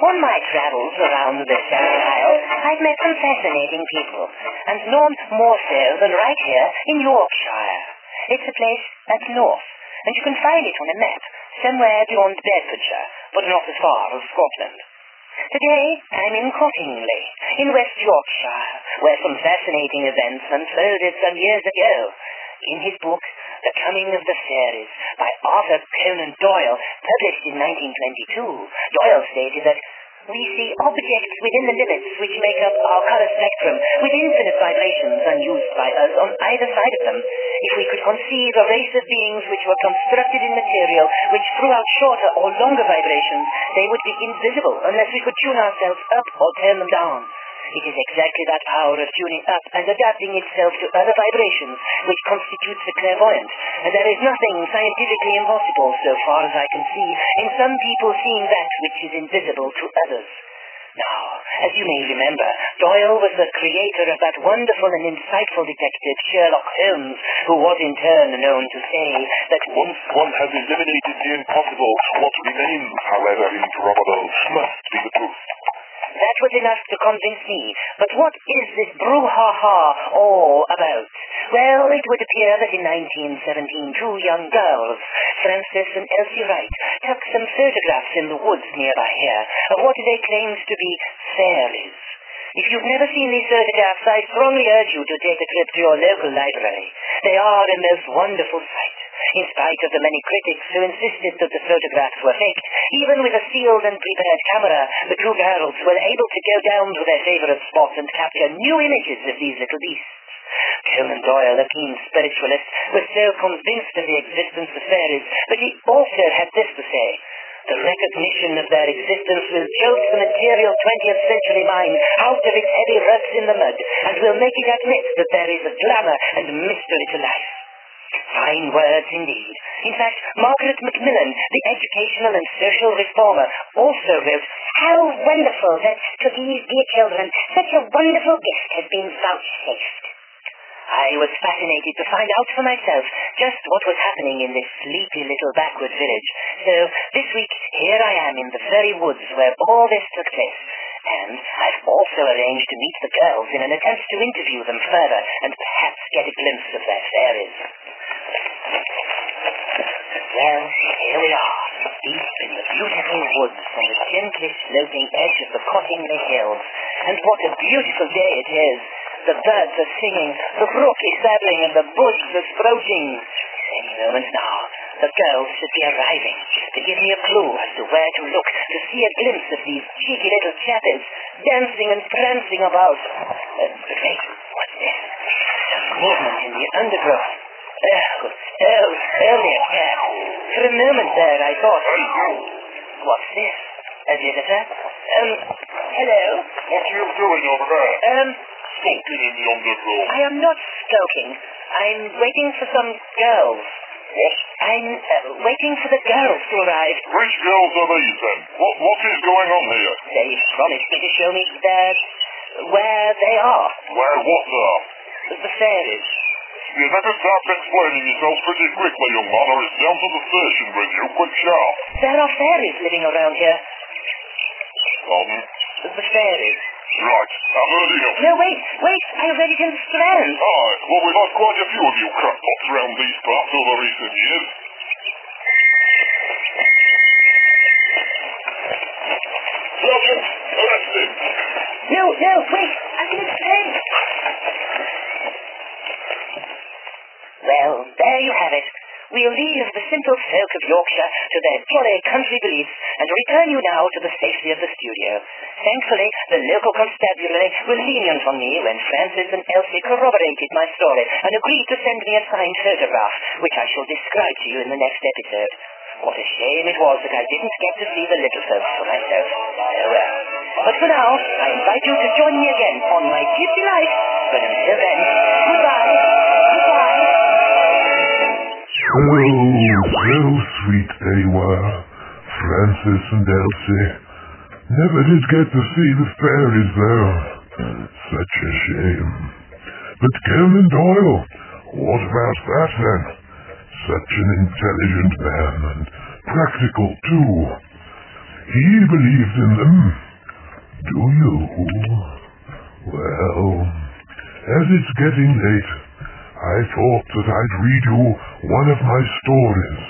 On my travels around the South Isle, I've met some fascinating people, and none more so than right here in Yorkshire. It's a place that's north, and you can find it on a map somewhere beyond Bedfordshire, but not as far as Scotland. Today, I'm in Cottingley, in West Yorkshire, where some fascinating events unfolded some years ago. In his book, The Coming of the Fairies, by Arthur Conan Doyle, published in 1922, Doyle stated that we see objects within the limits which make up our color spectrum with infinite vibrations unused by us on either side of them. If we could conceive a race of beings which were constructed in material which threw out shorter or longer vibrations, they would be invisible unless we could tune ourselves up or turn them down. It is exactly that power of tuning up and adapting itself to other vibrations which constitutes the clairvoyant, and there is nothing scientifically impossible, so far as I can see, in some people seeing that which is invisible to others. Now, as you may remember, Doyle was the creator of that wonderful and insightful detective Sherlock Holmes, who was in turn known to say that Once one has eliminated the impossible, what remains, however improbable, must be the truth. That was enough to convince me. But what is this brouhaha all about? Well, it would appear that in 1917 two young girls, Frances and Elsie Wright, took some photographs in the woods nearby here of what they claimed to be fairies. If you've never seen these photographs, I strongly urge you to take a trip to your local library. They are a most wonderful sight. In spite of the many critics who insisted that the photographs were faked, even with a sealed and prepared camera, the two girls were able to go down to their favorite spot and capture new images of these little beasts. Conan Doyle, a keen spiritualist, was so convinced of the existence of fairies that he also had this to say. The recognition of their existence will jolt the material 20th century mind out of its heavy ruts in the mud and will make it admit that there is a glamour and mystery to life. Fine words indeed. In fact, Margaret McMillan, the educational and social reformer, also wrote, How wonderful that to these dear children such a wonderful gift has been vouchsafed. I was fascinated to find out for myself just what was happening in this sleepy little backward village. So this week, here I am in the very woods where all this took place. And I've also arranged to meet the girls in an attempt to interview them further and perhaps get a glimpse of their fairies. Well, here we are, deep in the beautiful woods on the gently sloping edge of the Cottingley Hills. And what a beautiful day it is. The birds are singing, the brook is babbling, and the bush is sprouting. Any moment now, the girls should be arriving to give me a clue as to where to look to see a glimpse of these cheeky little chappies dancing and prancing about. Uh, wait, what's this? Some movement in the undergrowth. Oh, oh, oh, there, cat. For a moment there, I thought, what's this? A visitor? Um, hello? What are you doing over there? Um, Skulking in the undergrowth. I am not skulking. I'm waiting for some girls. What? I'm uh, waiting for the girls to arrive. Which girls are these then? What, what is going on here? They promised me to show me their, where they are. Where what are? The fairies. You better start explaining yourself pretty quickly, young man, or it's down to the station with you, quick sharp. There are fairies living around here. Pardon? The fairies. Right, I've heard enough. No, wait, wait. I read it in Strand. Aye, well, we've had quite a few of you crackpots round these parts over recent years. Sergeant, arrest him. No, no, wait. I can explain. Well, there you have it. We'll leave the simple folk of Yorkshire to their jolly country beliefs and return you now to the safety of the studio. Thankfully, the local constabulary were lenient on me when Frances and Elsie corroborated my story and agreed to send me a signed photograph, which I shall describe to you in the next episode. What a shame it was that I didn't get to see the little folks for myself. Oh well. But for now, I invite you to join me again on my gypsy life. But until then, Oh, so sweet were, Frances and Elsie. Never did get to see the fairies, though. Such a shame. But Conan Doyle, what about that then? Such an intelligent man and practical too. he believed in them. Do you? Well, as it's getting late, I thought that I'd read you one of my stories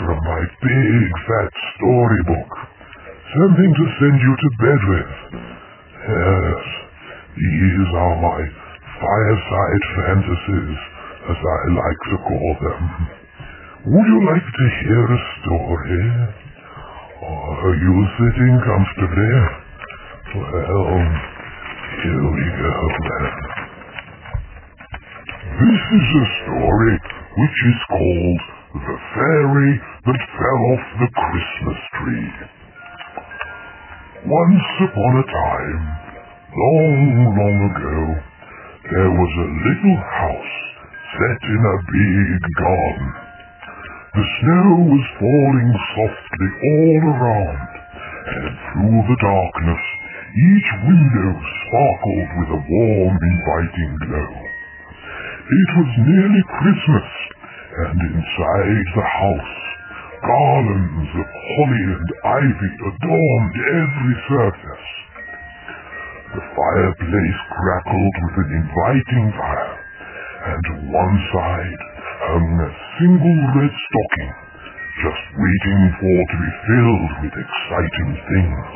from my big fat storybook. Something to send you to bed with. Yes, these are my fireside fantasies, as I like to call them. Would you like to hear a story? Are you sitting comfortably? Well, here we go then. This is a story which is called The Fairy That Fell Off the Christmas Tree. Once upon a time, long, long ago, there was a little house set in a big garden. The snow was falling softly all around, and through the darkness, each window sparkled with a warm, inviting glow. It was nearly Christmas, and inside the house, garlands of holly and ivy adorned every surface. The fireplace crackled with an inviting fire, and to one side hung a single red stocking, just waiting for to be filled with exciting things.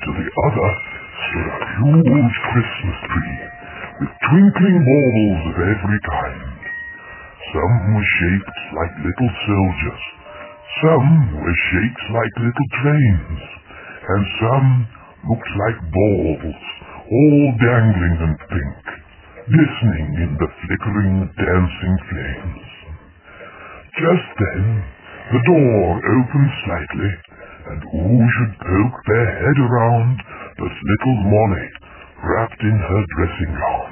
To the other stood a huge Christmas tree with twinkling baubles of every kind. Some were shaped like little soldiers, some were shaped like little trains, and some looked like balls, all dangling and pink, glistening in the flickering, dancing flames. Just then, the door opened slightly, and who should poke their head around but little Molly, wrapped in her dressing gown,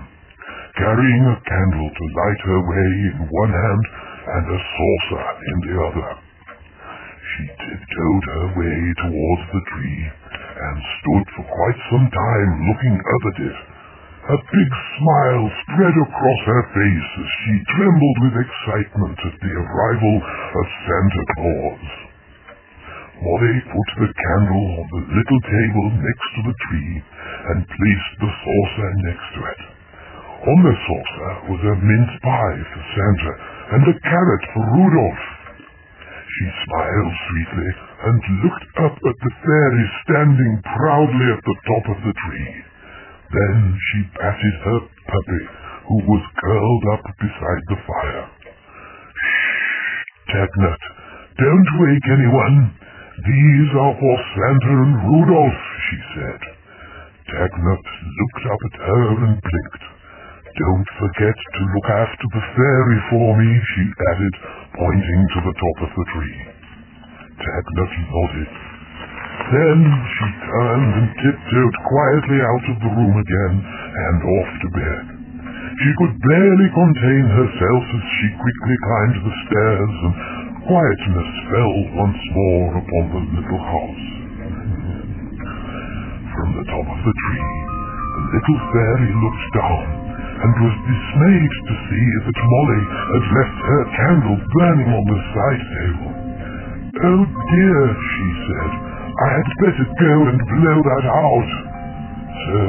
carrying a candle to light her way in one hand and a saucer in the other. She tiptoed her way towards the tree and stood for quite some time looking up at it. A big smile spread across her face as she trembled with excitement at the arrival of Santa Claus. Molly put the candle on the little table next to the tree and placed the saucer next to it. On the saucer was a mince pie for Santa and a carrot for Rudolph. She smiled sweetly and looked up at the fairy standing proudly at the top of the tree. Then she patted her puppy, who was curled up beside the fire. Shh, Tagnut, don't wake anyone. These are for Santa and Rudolph, she said. Tagnut looked up at her and blinked. Don't forget to look after the fairy for me, she added, pointing to the top of the tree. Tagnut nodded. Then she turned and tiptoed quietly out of the room again and off to bed. She could barely contain herself as she quickly climbed the stairs and quietness fell once more upon the little house. From the top of the tree, the little fairy looked down and was dismayed to see that Molly had left her candle burning on the side table. Oh dear, she said, I had better go and blow that out. So,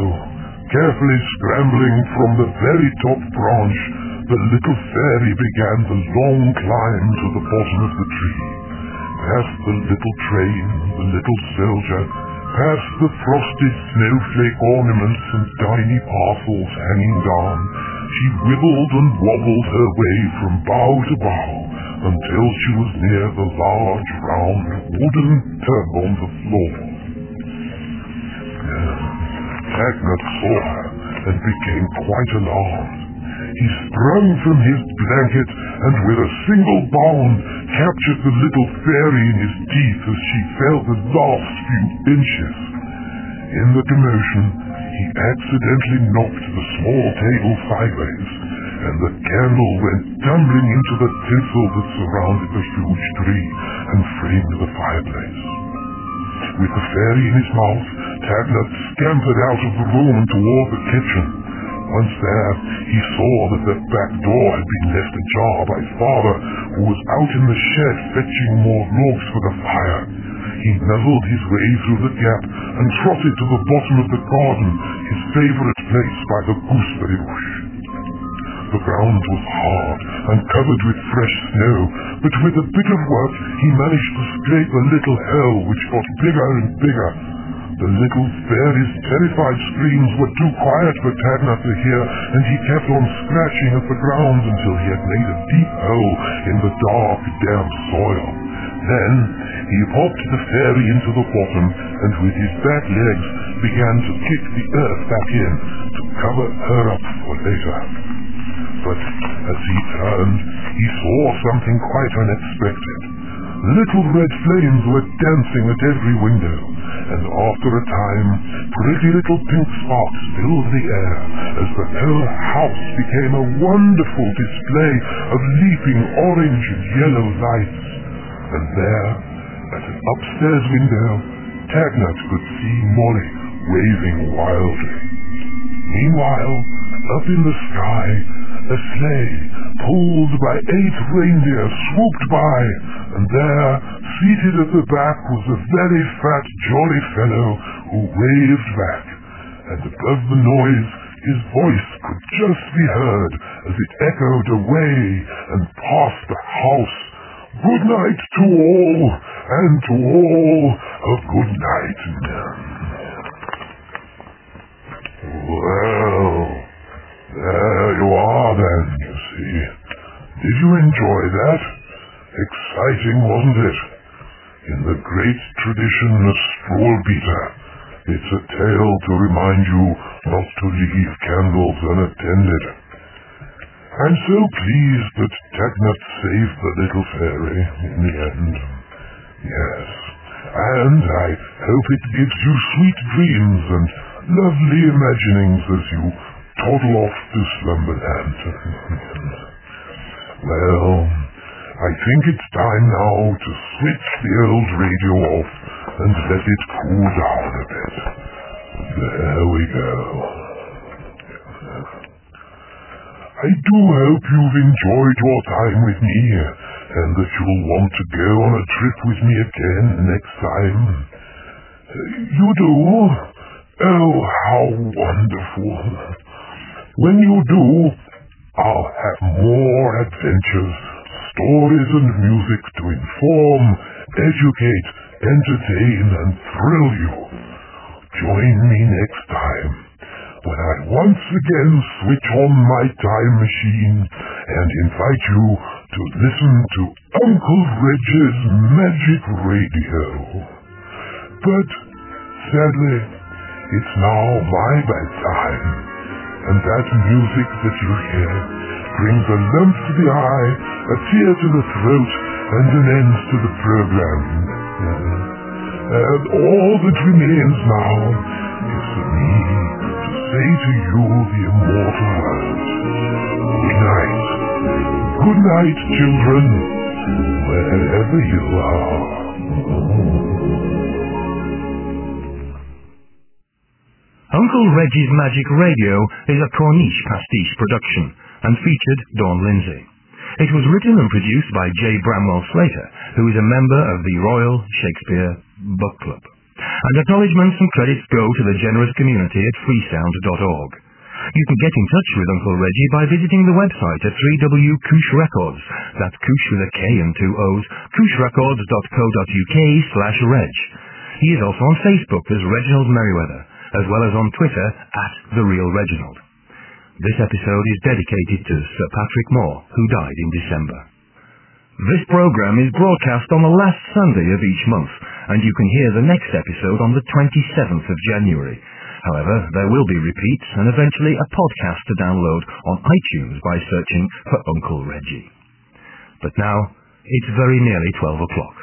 carefully scrambling from the very top branch, the little fairy began the long climb to the bottom of the tree. Past the little train, the little soldier, past the frosted snowflake ornaments and tiny parcels hanging down, she wibbled and wobbled her way from bough to bough until she was near the large, round, wooden tub on the floor. Tagnut saw her and became quite alarmed. He sprung from his blanket and with a single bound captured the little fairy in his teeth as she fell the last few inches. In the commotion, he accidentally knocked the small table sideways, and the candle went tumbling into the tinsel that surrounded the huge tree and framed the fireplace. With the fairy in his mouth, Tagnut scampered out of the room and toward the kitchen. Once there, he saw that the back door had been left ajar by father, who was out in the shed fetching more logs for the fire. he nuzzled his way through the gap and trotted to the bottom of the garden, his favourite place by the gooseberry bush. The ground was hard and covered with fresh snow, but with a bit of work he managed to scrape a little hole which got bigger and bigger. The little fairy's terrified screams were too quiet for Tagnut to hear, and he kept on scratching at the ground until he had made a deep hole in the dark, damp soil. Then he popped the fairy into the bottom and with his back legs began to kick the earth back in to cover her up for later. But as he turned, he saw something quite unexpected. Little red flames were dancing at every window, and after a time, pretty little pink sparks filled the air as the whole house became a wonderful display of leaping orange and yellow lights. And there, at an upstairs window, Tagnut could see Molly waving wildly. Meanwhile, up in the sky, a sleigh, pulled by eight reindeer, swooped by, and there, seated at the back, was a very fat, jolly fellow who waved back, and above the noise, his voice could just be heard as it echoed away and past the house. Good night to all, and to all a good night. Well, there you are then, you see. Did you enjoy that? Exciting, wasn't it? In the great tradition of Struwwelpeter, it's a tale to remind you not to leave candles unattended. I'm so pleased that Tagnut saved the little fairy in the end. Yes, and I hope it gives you sweet dreams and lovely imaginings as you toddle off to slumberland. well, I think it's time now to switch the old radio off and let it cool down a bit. There we go. I do hope you've enjoyed your time with me and that you'll want to go on a trip with me again next time. You do? Oh, how wonderful. When you do, I'll have more adventures, stories and music to inform, educate, entertain and thrill you. Join me next time when I once again switch on my time machine and invite you to listen to Uncle Reg's Magic Radio. But, sadly, it's now my bedtime, and that music that you hear brings a lump to the eye, a tear to the throat, and an end to the program. And all that remains now is for me to say to you the immortal words. Good night. Good night, children, wherever you are. Uncle Reggie's Magic Radio is a Corniche pastiche production and featured Dawn Lindsay. It was written and produced by J. Bramwell Slater, who is a member of the Royal Shakespeare Book Club. And acknowledgements and credits go to the generous community at freesound.org. You can get in touch with Uncle Reggie by visiting the website at 3W Koosh Records. That's Koosh with a K and two O's, kooshrecords.co.uk slash reg. He is also on Facebook as Reginald Merriweather, as well as on Twitter at The Real Reginald. This episode is dedicated to Sir Patrick Moore, who died in December. This program is broadcast on the last Sunday of each month, and you can hear the next episode on the 27th of January. However, there will be repeats and eventually a podcast to download on iTunes by searching for Uncle Reggie. But now, it's very nearly 12 o'clock.